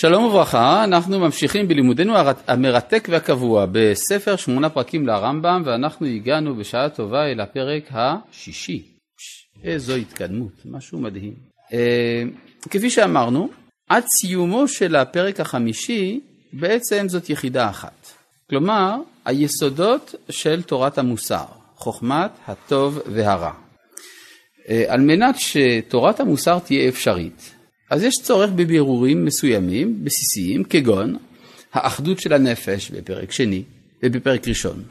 שלום וברכה, אנחנו ממשיכים בלימודנו המרתק והקבוע בספר שמונה פרקים לרמב"ם ואנחנו הגענו בשעה טובה אל הפרק השישי. איזו התקדמות, משהו מדהים. אה, כפי שאמרנו, עד סיומו של הפרק החמישי בעצם זאת יחידה אחת. כלומר, היסודות של תורת המוסר, חוכמת הטוב והרע. אה, על מנת שתורת המוסר תהיה אפשרית, אז יש צורך בבירורים מסוימים, בסיסיים, כגון האחדות של הנפש בפרק שני ובפרק ראשון,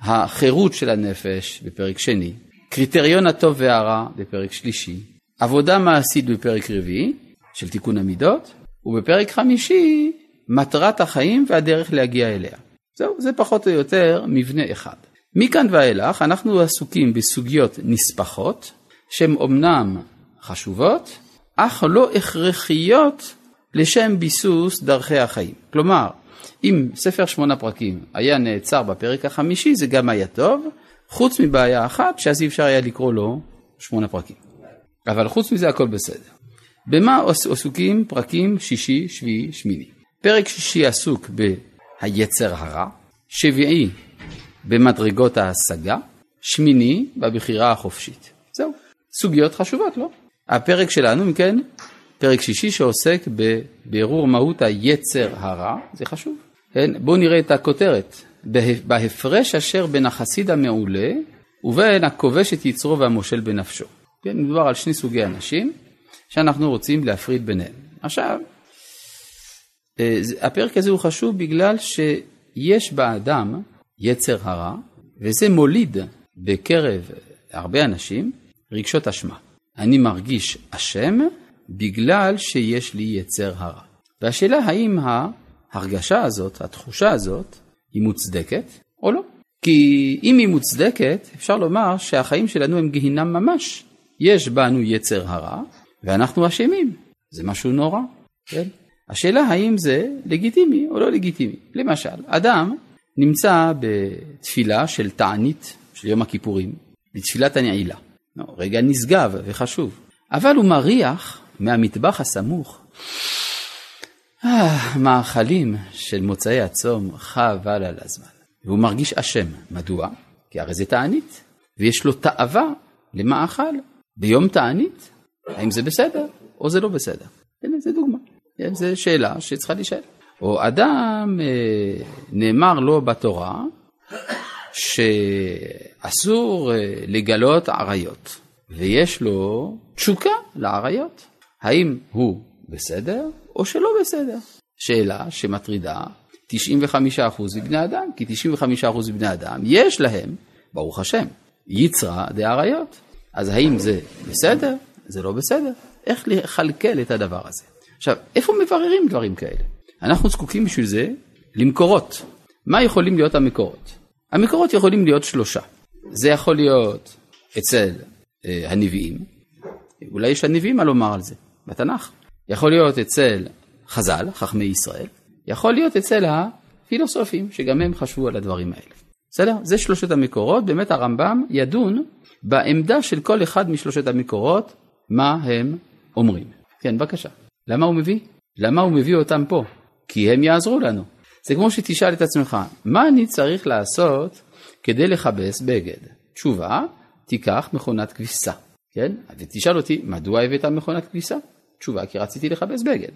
החירות של הנפש בפרק שני, קריטריון הטוב והרע בפרק שלישי, עבודה מעשית בפרק רביעי של תיקון המידות, ובפרק חמישי מטרת החיים והדרך להגיע אליה. זהו, זה פחות או יותר מבנה אחד. מכאן ואילך אנחנו עסוקים בסוגיות נספחות, שהן אומנם חשובות, אך לא הכרחיות לשם ביסוס דרכי החיים. כלומר, אם ספר שמונה פרקים היה נעצר בפרק החמישי זה גם היה טוב, חוץ מבעיה אחת שאז אי אפשר היה לקרוא לו שמונה פרקים. אבל חוץ מזה הכל בסדר. במה עסוקים פרקים שישי, שביעי, שמיני? פרק שישי עסוק ביצר הרע, שביעי במדרגות ההשגה, שמיני בבחירה החופשית. זהו, סוגיות חשובות, לא? הפרק שלנו, אם כן, פרק שישי שעוסק בבירור מהות היצר הרע, זה חשוב. כן? בואו נראה את הכותרת. בהפרש אשר בין החסיד המעולה ובין הכובש את יצרו והמושל בנפשו. כן? מדובר על שני סוגי אנשים שאנחנו רוצים להפריד ביניהם. עכשיו, אה, הפרק הזה הוא חשוב בגלל שיש באדם יצר הרע, וזה מוליד בקרב הרבה אנשים רגשות אשמה. אני מרגיש אשם בגלל שיש לי יצר הרע. והשאלה האם ההרגשה הזאת, התחושה הזאת, היא מוצדקת או לא. כי אם היא מוצדקת, אפשר לומר שהחיים שלנו הם גיהינם ממש. יש בנו יצר הרע, ואנחנו אשמים. זה משהו נורא, כן? השאלה האם זה לגיטימי או לא לגיטימי. למשל, אדם נמצא בתפילה של תענית של יום הכיפורים, בתפילת הנעילה. לא, רגע נשגב וחשוב. אבל הוא מריח מהמטבח הסמוך אה, מאכלים של מוצאי הצום חבל על הזמן. והוא מרגיש אשם. מדוע? כי הרי זה תענית, ויש לו תאווה למאכל ביום תענית. האם זה בסדר או זה לא בסדר? הנה, זה דוגמה. כן, זו שאלה שצריכה להישאל. או אדם, אה, נאמר לו בתורה, שאסור אה, לגלות עריות, ויש לו תשוקה לעריות. האם הוא בסדר או שלא בסדר? שאלה שמטרידה 95% מבני אדם, כי 95% מבני אדם יש להם, ברוך השם, יצרה דעריות. אז האם זה בסדר? זה לא בסדר. איך לכלכל את הדבר הזה? עכשיו, איפה מבררים דברים כאלה? אנחנו זקוקים בשביל זה למקורות. מה יכולים להיות המקורות? המקורות יכולים להיות שלושה. זה יכול להיות אצל אה, הנביאים, אולי יש לנביאים מה לומר על זה, בתנ"ך. יכול להיות אצל חז"ל, חכמי ישראל, יכול להיות אצל הפילוסופים, שגם הם חשבו על הדברים האלה. בסדר? זה שלושת המקורות, באמת הרמב"ם ידון בעמדה של כל אחד משלושת המקורות, מה הם אומרים. כן, בבקשה. למה הוא מביא? למה הוא מביא אותם פה? כי הם יעזרו לנו. זה כמו שתשאל את עצמך, מה אני צריך לעשות כדי לכבס בגד? תשובה, תיקח מכונת כביסה, כן? ותשאל אותי, מדוע הבאת מכונת כביסה? תשובה, כי רציתי לכבס בגד.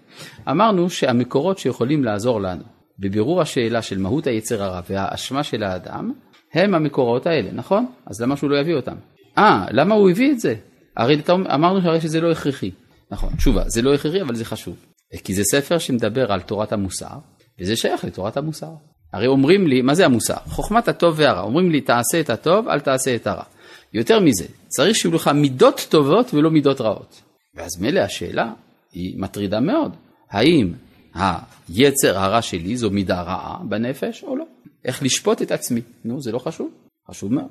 אמרנו שהמקורות שיכולים לעזור לנו בבירור השאלה של מהות היצר הרע והאשמה של האדם, הם המקורות האלה, נכון? אז למה שהוא לא יביא אותם? אה, למה הוא הביא את זה? הרי אמרנו שהרי שזה לא הכרחי. נכון, תשובה, זה לא הכרחי אבל זה חשוב. כי זה ספר שמדבר על תורת המוסר, וזה שייך לתורת המוסר. הרי אומרים לי, מה זה המוסר? חוכמת הטוב והרע. אומרים לי, תעשה את הטוב, אל תעשה את הרע. יותר מזה, צריך שיהיו לך מידות טובות ולא מידות רעות. ואז מילא השאלה היא מטרידה מאוד. האם היצר הרע שלי זו מידה רעה בנפש או לא? איך לשפוט את עצמי? נו, זה לא חשוב? חשוב מאוד.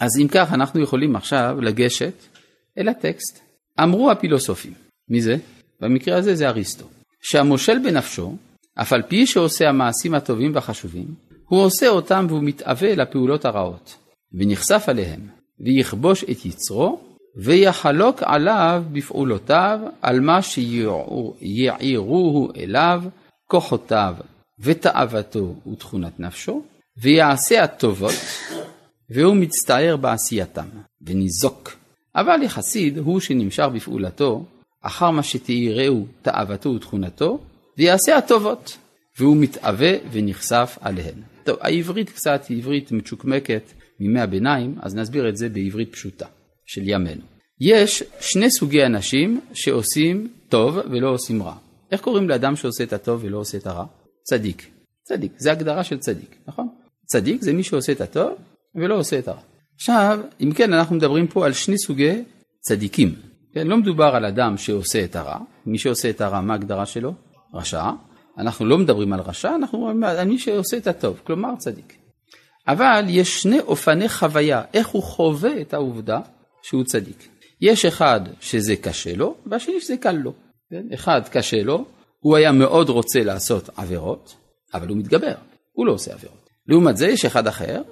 אז אם כך, אנחנו יכולים עכשיו לגשת אל הטקסט. אמרו הפילוסופים, מי זה? במקרה הזה זה אריסטו, שהמושל בנפשו, אף על פי שעושה המעשים הטובים והחשובים, הוא עושה אותם והוא מתאווה לפעולות הרעות, ונחשף עליהם, ויכבוש את יצרו, ויחלוק עליו בפעולותיו על מה שיעירוהו אליו כוחותיו ותאוותו ותכונת נפשו, ויעשה הטובות, והוא מצטער בעשייתם, וניזוק. אבל יחסיד הוא שנמשך בפעולתו, אחר מה שתיראהו תאוותו ותכונתו, ויעשה הטובות, והוא מתאווה ונחשף עליהן. טוב, העברית קצת היא עברית מצ'וקמקת מימי הביניים, אז נסביר את זה בעברית פשוטה, של ימינו. יש שני סוגי אנשים שעושים טוב ולא עושים רע. איך קוראים לאדם שעושה את הטוב ולא עושה את הרע? צדיק. צדיק, זה הגדרה של צדיק, נכון? צדיק זה מי שעושה את הטוב ולא עושה את הרע. עכשיו, אם כן, אנחנו מדברים פה על שני סוגי צדיקים. כן, לא מדובר על אדם שעושה את הרע, מי שעושה את הרע, מה ההגדרה שלו? רשע. אנחנו לא מדברים על רשע, אנחנו על מי שעושה את הטוב, כלומר צדיק. אבל יש שני אופני חוויה, איך הוא חווה את העובדה שהוא צדיק. יש אחד שזה קשה לו, והשני שזה קל לו. כן? אחד קשה לו, הוא היה מאוד רוצה לעשות עבירות, אבל הוא מתגבר, הוא לא עושה עבירות. לעומת זה יש אחד אחר,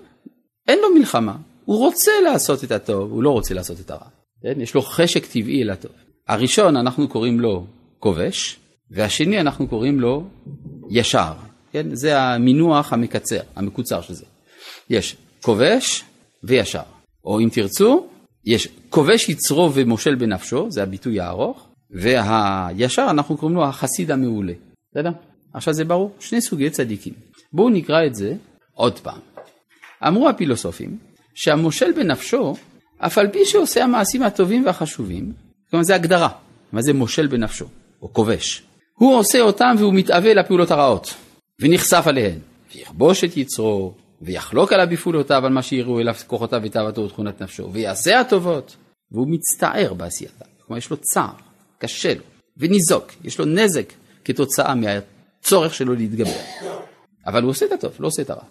אין לו מלחמה, הוא רוצה לעשות את הטוב, הוא לא רוצה לעשות את הרע. כן? יש לו חשק טבעי אל הטוב. הראשון אנחנו קוראים לו כובש, והשני אנחנו קוראים לו ישר. כן? זה המינוח המקצר, המקוצר של זה. יש כובש וישר. או אם תרצו, יש כובש יצרו ומושל בנפשו, זה הביטוי הארוך, והישר אנחנו קוראים לו החסיד המעולה. בסדר? עכשיו זה ברור, שני סוגי צדיקים. בואו נקרא את זה עוד פעם. אמרו הפילוסופים שהמושל בנפשו, אף על פי שעושה המעשים הטובים והחשובים, כלומר זה הגדרה, מה זה מושל בנפשו, או כובש. הוא עושה אותם והוא מתאווה לפעולות הרעות, ונחשף עליהן, ויכבוש את יצרו, ויחלוק עליו בפעולותיו על מה שיראו אליו כוחותיו ותאוותו ותכונת נפשו, ויעשה הטובות, והוא מצטער בעשייתם. כלומר יש לו צער, קשה לו, וניזוק, יש לו נזק כתוצאה מהצורך שלו להתגבר. אבל הוא עושה את הטוב, לא עושה את הרע.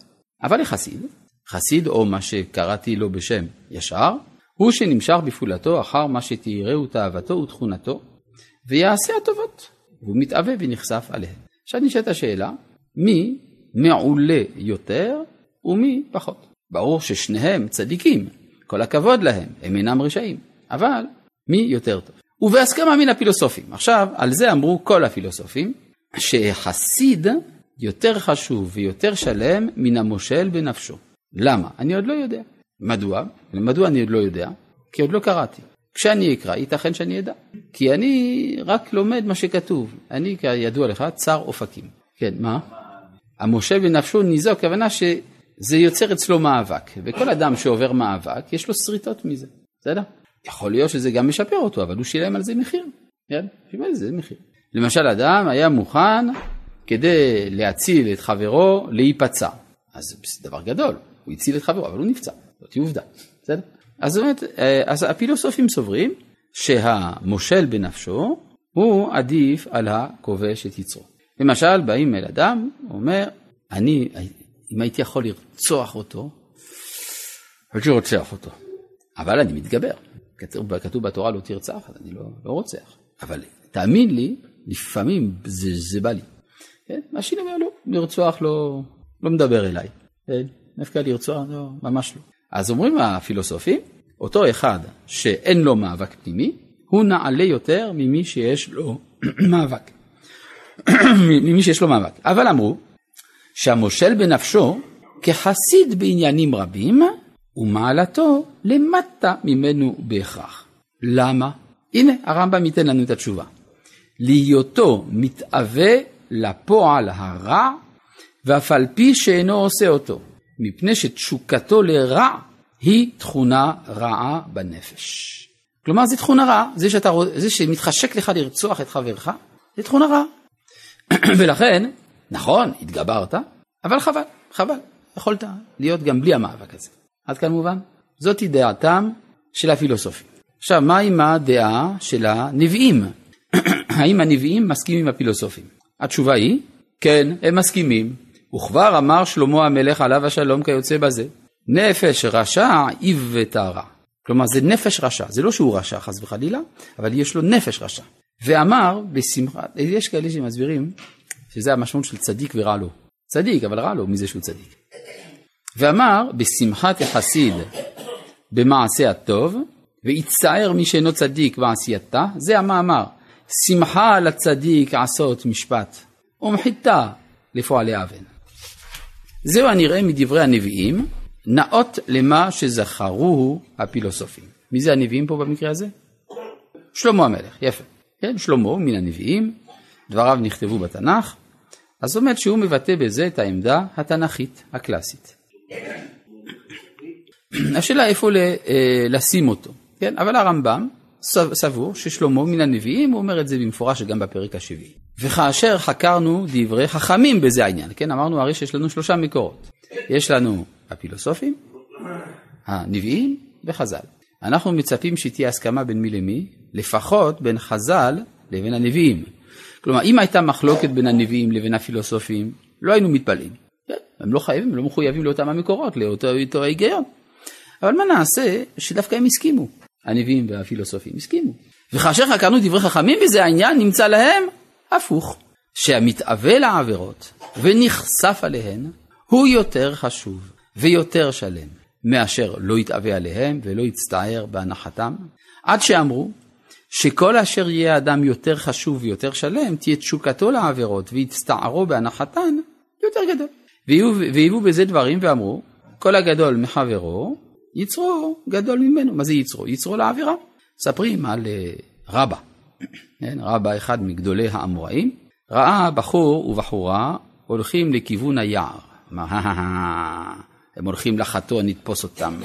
אבל לחסיד, חסיד או מה שקראתי לו בשם ישר, הוא שנמשך בפעולתו אחר מה שתראהו תאוותו ותכונתו, ויעשה הטובות, והוא מתאווה ונחשף עליהן. עכשיו נשאלת השאלה, מי מעולה יותר ומי פחות. ברור ששניהם צדיקים, כל הכבוד להם, הם אינם רשעים, אבל מי יותר טוב. ובהסכמה מן הפילוסופים. עכשיו, על זה אמרו כל הפילוסופים, שחסיד יותר חשוב ויותר שלם מן המושל בנפשו. למה? אני עוד לא יודע. מדוע? מדוע אני עוד לא יודע? כי עוד לא קראתי. כשאני אקרא, ייתכן שאני אדע. כי אני רק לומד מה שכתוב. אני, כידוע לך, צר אופקים. כן, מה? המושל בנפשו ניזוק, הכוונה שזה יוצר אצלו מאבק. וכל אדם שעובר מאבק, יש לו שריטות מזה. בסדר? יכול להיות שזה גם משפר אותו, אבל הוא שילם על זה מחיר. כן? שילם על זה מחיר. למשל, אדם היה מוכן כדי להציל את חברו להיפצע. אז זה דבר גדול, הוא הציל את חברו, אבל הוא נפצע. זאת עובדה. בסדר? אז באמת, אה, אז הפילוסופים סוברים שהמושל בנפשו הוא עדיף על הכובש את יצרו. למשל, באים אל אדם, הוא אומר, אני, אם הייתי יכול לרצוח אותו, הייתי רוצח אותו, אבל אני מתגבר. כתוב, כתוב בתורה לא תרצח, אז אני לא, לא רוצח. אבל תאמין לי, לפעמים זה, זה בא לי. כן? השני אומר, לא, לרצוח לא, לא מדבר אליי. כן? דווקא לרצוח, לא, ממש לא. אז אומרים הפילוסופים, אותו אחד שאין לו מאבק פנימי, הוא נעלה יותר ממי שיש לו מאבק. ממי שיש לו מאבק. אבל אמרו שהמושל בנפשו כחסיד בעניינים רבים, ומעלתו למטה ממנו בהכרח. למה? הנה הרמב"ם ייתן לנו את התשובה. להיותו מתאווה לפועל הרע, ואף על פי שאינו עושה אותו, מפני שתשוקתו לרע היא תכונה רעה בנפש. כלומר, זו תכונה רעה, זה, שאתה, זה שמתחשק לך לרצוח את חברך, זה תכונה רעה. ולכן, נכון, התגברת, אבל חבל, חבל, יכולת להיות גם בלי המאבק הזה. עד כאן מובן? זאתי דעתם של הפילוסופים. עכשיו, מה עם הדעה של הנביאים? האם הנביאים מסכימים עם הפילוסופים? התשובה היא, כן, הם מסכימים. וכבר אמר שלמה המלך עליו השלום כיוצא בזה, נפש רשע עיוות הרע. כלומר זה נפש רשע, זה לא שהוא רשע חס וחלילה, אבל יש לו נפש רשע. ואמר בשמחה, יש כאלה שמסבירים שזה המשמעות של צדיק ורע לו. צדיק, אבל רע לו מזה שהוא צדיק. ואמר בשמחת החסיד במעשה הטוב, ויצטער מי שאינו צדיק בעשייתה, זה המאמר. שמחה על הצדיק עשות משפט, ומחיתה לפועלי אבן. זהו הנראה מדברי הנביאים, נאות למה שזכרוהו הפילוסופים. מי זה הנביאים פה במקרה הזה? שלמה המלך, יפה. כן, שלמה מן הנביאים, דבריו נכתבו בתנ"ך, אז זאת אומרת שהוא מבטא בזה את העמדה התנ"כית הקלאסית. השאלה איפה אה, לשים אותו, כן? אבל הרמב"ם סבור ששלמה מן הנביאים, הוא אומר את זה במפורש גם בפרק השביעי. וכאשר חקרנו דברי חכמים בזה העניין, כן? אמרנו הרי שיש לנו שלושה מקורות. יש לנו הפילוסופים, הנביאים וחז"ל. אנחנו מצפים שתהיה הסכמה בין מי למי, לפחות בין חז"ל לבין הנביאים. כלומר, אם הייתה מחלוקת בין הנביאים לבין הפילוסופים, לא היינו מתפלאים. כן, הם לא חייבים, הם לא מחויבים לאותם המקורות, לאותו ההיגיון. אבל מה נעשה שדווקא הם הסכימו, הנביאים והפילוסופים הסכימו. וכאשר חקרנו דברי חכמים בזה העניין, נמצא להם הפוך, שהמתאווה לעבירות ונחשף עליהן, הוא יותר חשוב ויותר שלם מאשר לא יתאווה עליהם ולא יצטער בהנחתם, עד שאמרו שכל אשר יהיה אדם יותר חשוב ויותר שלם, תהיה תשוקתו לעבירות והצטערו בהנחתן יותר גדול. והיוו בזה דברים ואמרו, כל הגדול מחברו, יצרו גדול ממנו. מה זה יצרו? יצרו לעבירה. מספרים על אה, רבא, כן, אחד מגדולי האמוראים, ראה בחור ובחורה הולכים לכיוון היער. אמר, הם הולכים לחתו, נתפוס אותם.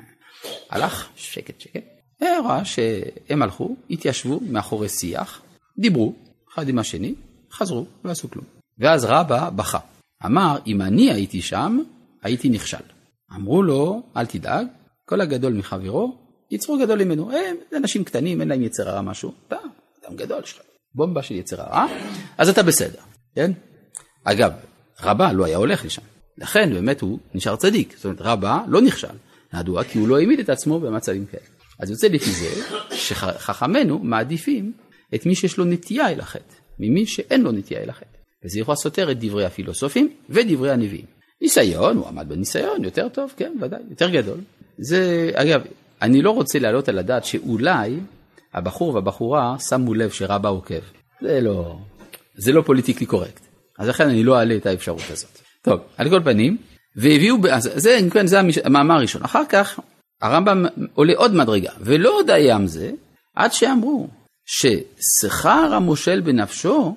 הלך, שקט שקט. ראה שהם הלכו, התיישבו מאחורי שיח, דיברו אחד עם השני, חזרו, לא עשו כלום. ואז רבא בכה. אמר, אם אני הייתי שם, הייתי נכשל. אמרו לו, אל תדאג, כל הגדול מחברו, יצרו גדול ממנו. הם אנשים קטנים, אין להם יצר הרע משהו. אתה אדם גדול, יש לך בומבה של יצר הרע, אז אתה בסדר, כן? אגב, רבא לא היה הולך לשם. לכן באמת הוא נשאר צדיק. זאת אומרת, רבא לא נכשל. מדוע? כי הוא לא העמיד את עצמו במצבים כאלה. אז יוצא לפי זה שחכמינו מעדיפים את מי שיש לו נטייה אל החטא, ממי שאין לו נטייה אל החטא. וזה יכול סותר את דברי הפילוסופים ודברי הנביאים. ניסיון, הוא עמד בניסיון, יותר טוב, כן, ודאי, יותר גדול. זה, אגב, אני לא רוצה להעלות על הדעת שאולי הבחור והבחורה שמו לב שרבא עוקב. זה לא, זה לא פוליטיקלי קורקט. אז לכן אני לא אעלה את האפשרות הזאת. טוב, על כל פנים, והביאו, אז זה, כן, זה המאמר הראשון. אחר כך הרמב"ם עולה עוד מדרגה, ולא די ים זה, עד שאמרו ששכר המושל בנפשו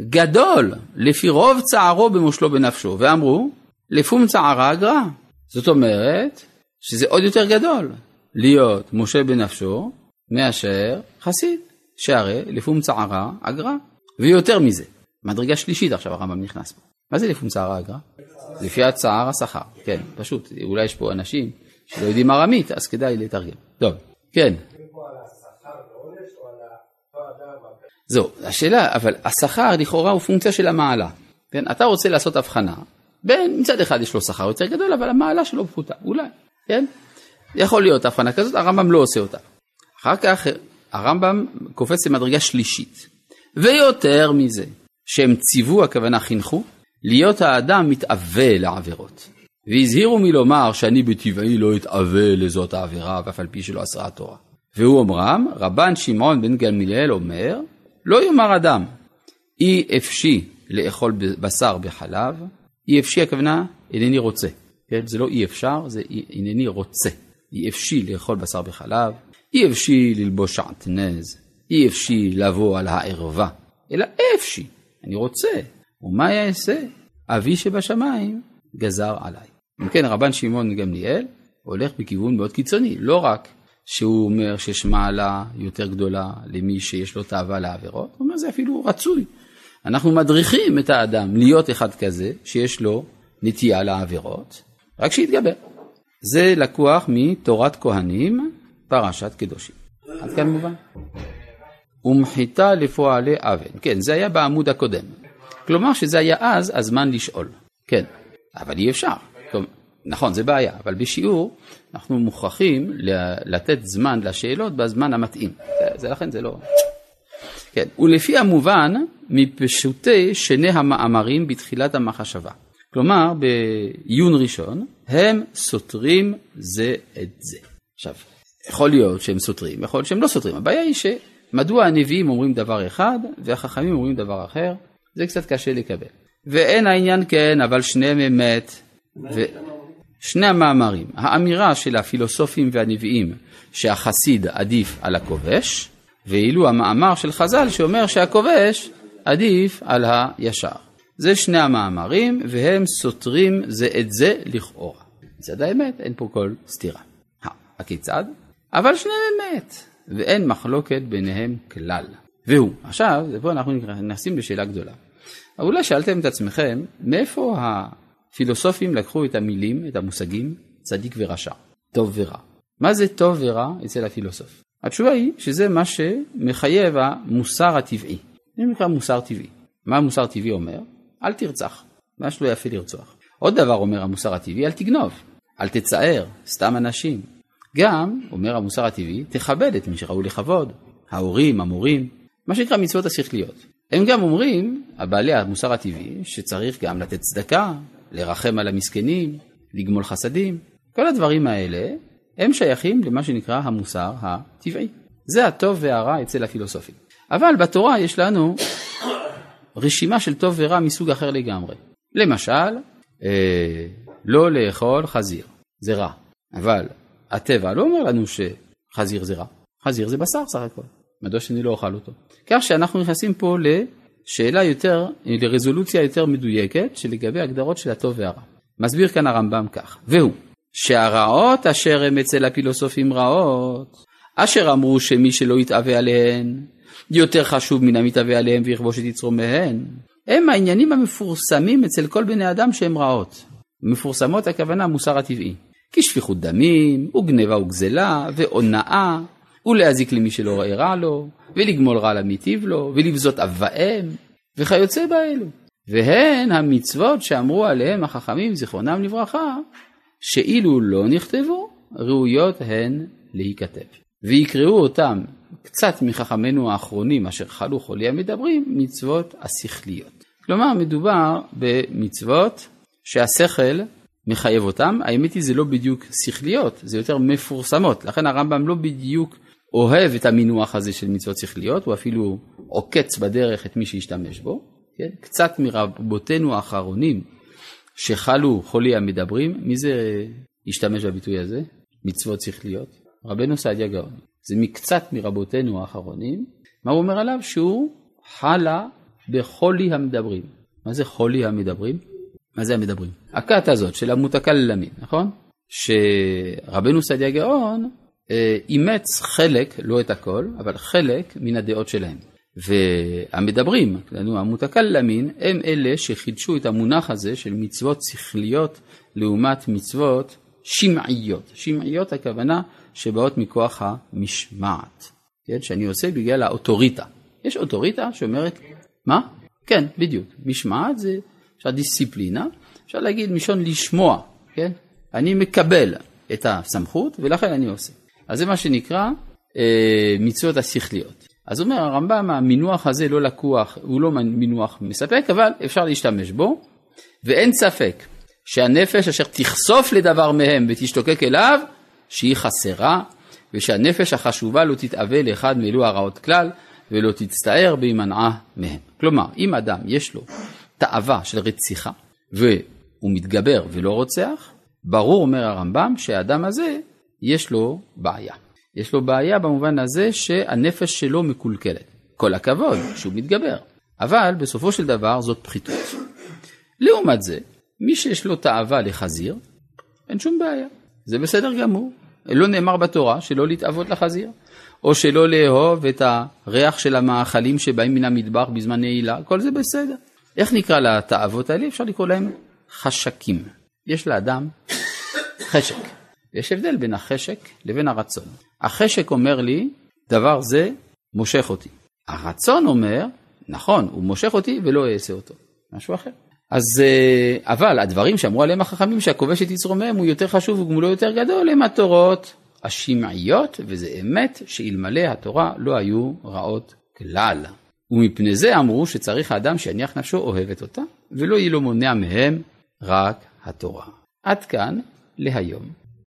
גדול לפי רוב צערו במושלו בנפשו, ואמרו לפום צערה אגרה. זאת אומרת שזה עוד יותר גדול להיות מושל בנפשו מאשר חסיד, שהרי לפום צערה אגרה, ויותר מזה. מדרגה שלישית עכשיו הרמב"ם נכנס פה. מה זה לפום צערה אגרה? לפי הצער השכר, כן, פשוט, אולי יש פה אנשים שלא יודעים ארמית, אז כדאי לתרגם. טוב, כן. זהו, השאלה, אבל השכר לכאורה הוא פונקציה של המעלה. כן, אתה רוצה לעשות הבחנה בין, מצד אחד יש לו שכר יותר גדול, אבל המעלה שלו פחותה, אולי, כן? יכול להיות הבחנה כזאת, הרמב"ם לא עושה אותה. אחר כך הרמב"ם קופץ למדרגה שלישית. ויותר מזה, שהם ציוו, הכוונה חינכו, להיות האדם מתאווה לעבירות. והזהירו מלומר שאני בטבעי לא אתאווה לזאת העבירה, ואף על פי שלא אסרה התורה. והוא אומרם, רבן שמעון בן גמליאל אומר, לא יאמר אדם, אי אפשי לאכול בשר בחלב, אי אפשי הכוונה אינני רוצה, כן? זה לא אי אפשר, זה אינני רוצה. אי אפשי לאכול בשר בחלב, אי אפשי ללבוש שעטנז, אי אפשי לבוא על הערווה, אלא אפשי, אני רוצה. ומה יעשה? אבי שבשמיים גזר עליי. אם כן, רבן שמעון גמליאל הולך בכיוון מאוד קיצוני, לא רק שהוא אומר שיש מעלה יותר גדולה למי שיש לו תאווה לעבירות, הוא אומר זה אפילו רצוי. אנחנו מדריכים את האדם להיות אחד כזה שיש לו נטייה לעבירות, רק שיתגבר. זה לקוח מתורת כהנים, פרשת קדושים. עד כאן מובן. ומחיתה לפועלי אבן. כן, זה היה בעמוד הקודם. כלומר שזה היה אז הזמן לשאול. כן, אבל אי אפשר. נכון, זה בעיה, אבל בשיעור אנחנו מוכרחים לתת זמן לשאלות בזמן המתאים. זה לכן זה לא... כן, ולפי המובן מפשוטי שני המאמרים בתחילת המחשבה. כלומר, בעיון ראשון, הם סותרים זה את זה. עכשיו, יכול להיות שהם סותרים, יכול להיות שהם לא סותרים. הבעיה היא שמדוע הנביאים אומרים דבר אחד והחכמים אומרים דבר אחר, זה קצת קשה לקבל. ואין העניין כן, אבל שניהם אמת. ו... שני המאמרים, האמירה של הפילוסופים והנביאים שהחסיד עדיף על הכובש, ואילו המאמר של חז"ל שאומר שהכובש עדיף על הישר. זה שני המאמרים והם סותרים זה את זה לכאורה. מצד האמת אין פה כל סתירה. הכיצד? אבל שניהם אמת, ואין מחלוקת ביניהם כלל. והוא, עכשיו, ופה אנחנו נכנסים לשאלה גדולה. אולי שאלתם את עצמכם, מאיפה הפילוסופים לקחו את המילים, את המושגים, צדיק ורשע, טוב ורע. מה זה טוב ורע אצל הפילוסוף? התשובה היא שזה מה שמחייב המוסר הטבעי. זה נקרא מוסר טבעי. מה המוסר הטבעי אומר? אל תרצח. ממש לא יפה לרצוח. עוד דבר אומר המוסר הטבעי, אל תגנוב. אל תצער, סתם אנשים. גם, אומר המוסר הטבעי, תכבד את מי שראוי לכבוד. ההורים, המורים, מה שנקרא מצוות השכליות. הם גם אומרים, הבעלי המוסר הטבעי, שצריך גם לתת צדקה, לרחם על המסכנים, לגמול חסדים. כל הדברים האלה הם שייכים למה שנקרא המוסר הטבעי. זה הטוב והרע אצל הפילוסופים. אבל בתורה יש לנו רשימה של טוב ורע מסוג אחר לגמרי. למשל, אה, לא לאכול חזיר, זה רע. אבל הטבע לא אומר לנו שחזיר זה רע. חזיר זה בשר סך הכל. מדוע שאני לא אוכל אותו? כך שאנחנו נכנסים פה לשאלה יותר, לרזולוציה יותר מדויקת שלגבי הגדרות של הטוב והרע. מסביר כאן הרמב"ם כך, והוא שהרעות אשר הם אצל הפילוסופים רעות, אשר אמרו שמי שלא יתאווה עליהן, יותר חשוב מן המתאווה עליהם ויכבוש את יצרו מהן, הם העניינים המפורסמים אצל כל בני אדם שהם רעות. מפורסמות הכוונה מוסר הטבעי. כשפיכות דמים, וגניבה וגזלה, והונאה, ולהזיק למי שלא רואה רע לו, ולגמול רע למיטיב לו, ולבזות אב ואם, וכיוצא באלו. והן המצוות שאמרו עליהם החכמים זיכרונם לברכה, שאילו לא נכתבו, ראויות הן להיכתב. ויקראו אותם קצת מחכמינו האחרונים אשר חלו חולי המדברים, מצוות השכליות. כלומר, מדובר במצוות שהשכל מחייב אותם, האמת היא זה לא בדיוק שכליות, זה יותר מפורסמות, לכן הרמב"ם לא בדיוק אוהב את המינוח הזה של מצוות שכליות, הוא אפילו עוקץ בדרך את מי שישתמש בו, כן? קצת מרבותינו האחרונים שחלו חולי המדברים, מי זה השתמש בביטוי הזה? מצוות שכליות? רבנו סעדיה גאון. זה מקצת מרבותינו האחרונים, מה הוא אומר עליו? שהוא חלה בחולי המדברים. מה זה חולי המדברים? מה זה המדברים? הכת הזאת של המותקלמים, נכון? שרבנו סעדיה גאון אה, אימץ חלק, לא את הכל, אבל חלק מן הדעות שלהם. והמדברים, לנו המותקלמין, הם אלה שחידשו את המונח הזה של מצוות שכליות לעומת מצוות שמעיות. שמעיות הכוונה שבאות מכוח המשמעת, כן? שאני עושה בגלל האוטוריטה. יש אוטוריטה שאומרת, מה? כן, בדיוק. משמעת זה אפשר דיסציפלינה, אפשר להגיד מלשון לשמוע, כן? אני מקבל את הסמכות ולכן אני עושה. אז זה מה שנקרא אה, מצוות השכליות. אז אומר הרמב"ם, המינוח הזה לא לקוח, הוא לא מינוח מספק, אבל אפשר להשתמש בו, ואין ספק שהנפש אשר תחשוף לדבר מהם ותשתוקק אליו, שהיא חסרה, ושהנפש החשובה לא תתאווה לאחד מאלו הרעות כלל, ולא תצטער בהימנעה מהם. כלומר, אם אדם יש לו תאווה של רציחה, והוא מתגבר ולא רוצח, ברור, אומר הרמב"ם, שהאדם הזה יש לו בעיה. יש לו בעיה במובן הזה שהנפש שלו מקולקלת. כל הכבוד שהוא מתגבר, אבל בסופו של דבר זאת פחיתות. לעומת זה, מי שיש לו תאווה לחזיר, אין שום בעיה, זה בסדר גמור. לא נאמר בתורה שלא להתאוות לחזיר, או שלא לאהוב את הריח של המאכלים שבאים מן המטבח בזמן נעילה, כל זה בסדר. איך נקרא לתאוות האלה? אפשר לקרוא להם חשקים. יש לאדם חשק. יש הבדל בין החשק לבין הרצון. החשק אומר לי, דבר זה מושך אותי. הרצון אומר, נכון, הוא מושך אותי ולא אעשה אותו. משהו אחר. אז, אה, אבל הדברים שאמרו עליהם החכמים שהכובש את יצרו מהם הוא יותר חשוב וגמולו יותר גדול הם התורות השמעיות, וזה אמת שאלמלא התורה לא היו רעות כלל. ומפני זה אמרו שצריך האדם שיניח נפשו אוהבת אותה, ולא יהיה לו מונע מהם רק התורה. עד כאן להיום.